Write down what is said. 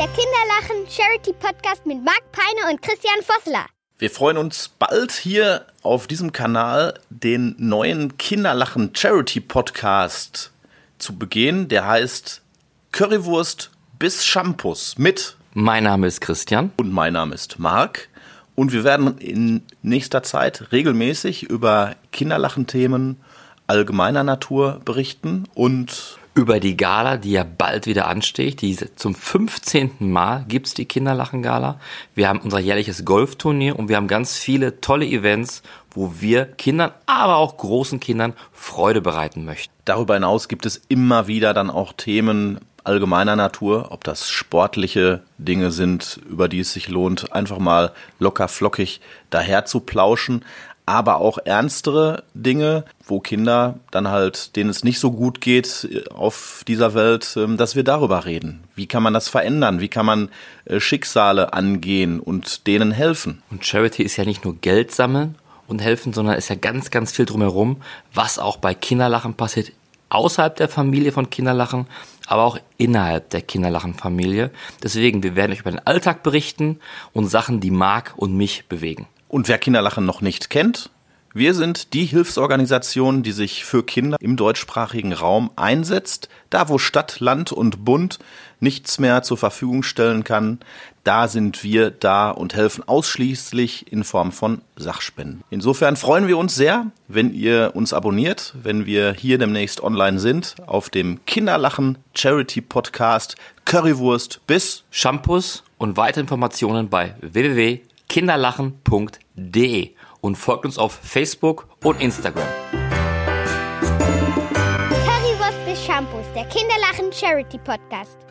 der Kinderlachen Charity Podcast mit Marc Peine und Christian Vossler. Wir freuen uns bald hier auf diesem Kanal den neuen Kinderlachen Charity Podcast zu begehen. Der heißt Currywurst bis Shampoos mit. Mein Name ist Christian. Und mein Name ist Marc. Und wir werden in nächster Zeit regelmäßig über Kinderlachen-Themen allgemeiner Natur berichten und über die Gala, die ja bald wieder ansteht. Die zum 15. Mal gibt's die Kinderlachen-Gala. Wir haben unser jährliches Golfturnier und wir haben ganz viele tolle Events, wo wir Kindern, aber auch großen Kindern Freude bereiten möchten. Darüber hinaus gibt es immer wieder dann auch Themen allgemeiner Natur, ob das sportliche Dinge sind, über die es sich lohnt, einfach mal locker flockig daher zu plauschen, aber auch ernstere Dinge, wo Kinder dann halt, denen es nicht so gut geht auf dieser Welt, ähm, dass wir darüber reden. Wie kann man das verändern? Wie kann man äh, Schicksale angehen und denen helfen? Und Charity ist ja nicht nur Geld sammeln und helfen, sondern ist ja ganz, ganz viel drumherum, was auch bei Kinderlachen passiert, außerhalb der Familie von Kinderlachen, aber auch innerhalb der Kinderlachen-Familie. Deswegen, wir werden euch über den Alltag berichten und Sachen, die Marc und mich bewegen. Und wer Kinderlachen noch nicht kennt, wir sind die Hilfsorganisation, die sich für Kinder im deutschsprachigen Raum einsetzt. Da, wo Stadt, Land und Bund nichts mehr zur Verfügung stellen kann, da sind wir da und helfen ausschließlich in Form von Sachspenden. Insofern freuen wir uns sehr, wenn ihr uns abonniert, wenn wir hier demnächst online sind auf dem Kinderlachen Charity Podcast Currywurst bis Shampoos und weitere Informationen bei www kinderlachen.de und folgt uns auf Facebook und Instagram. Currywurst bis Shampoos, der Kinderlachen Charity Podcast.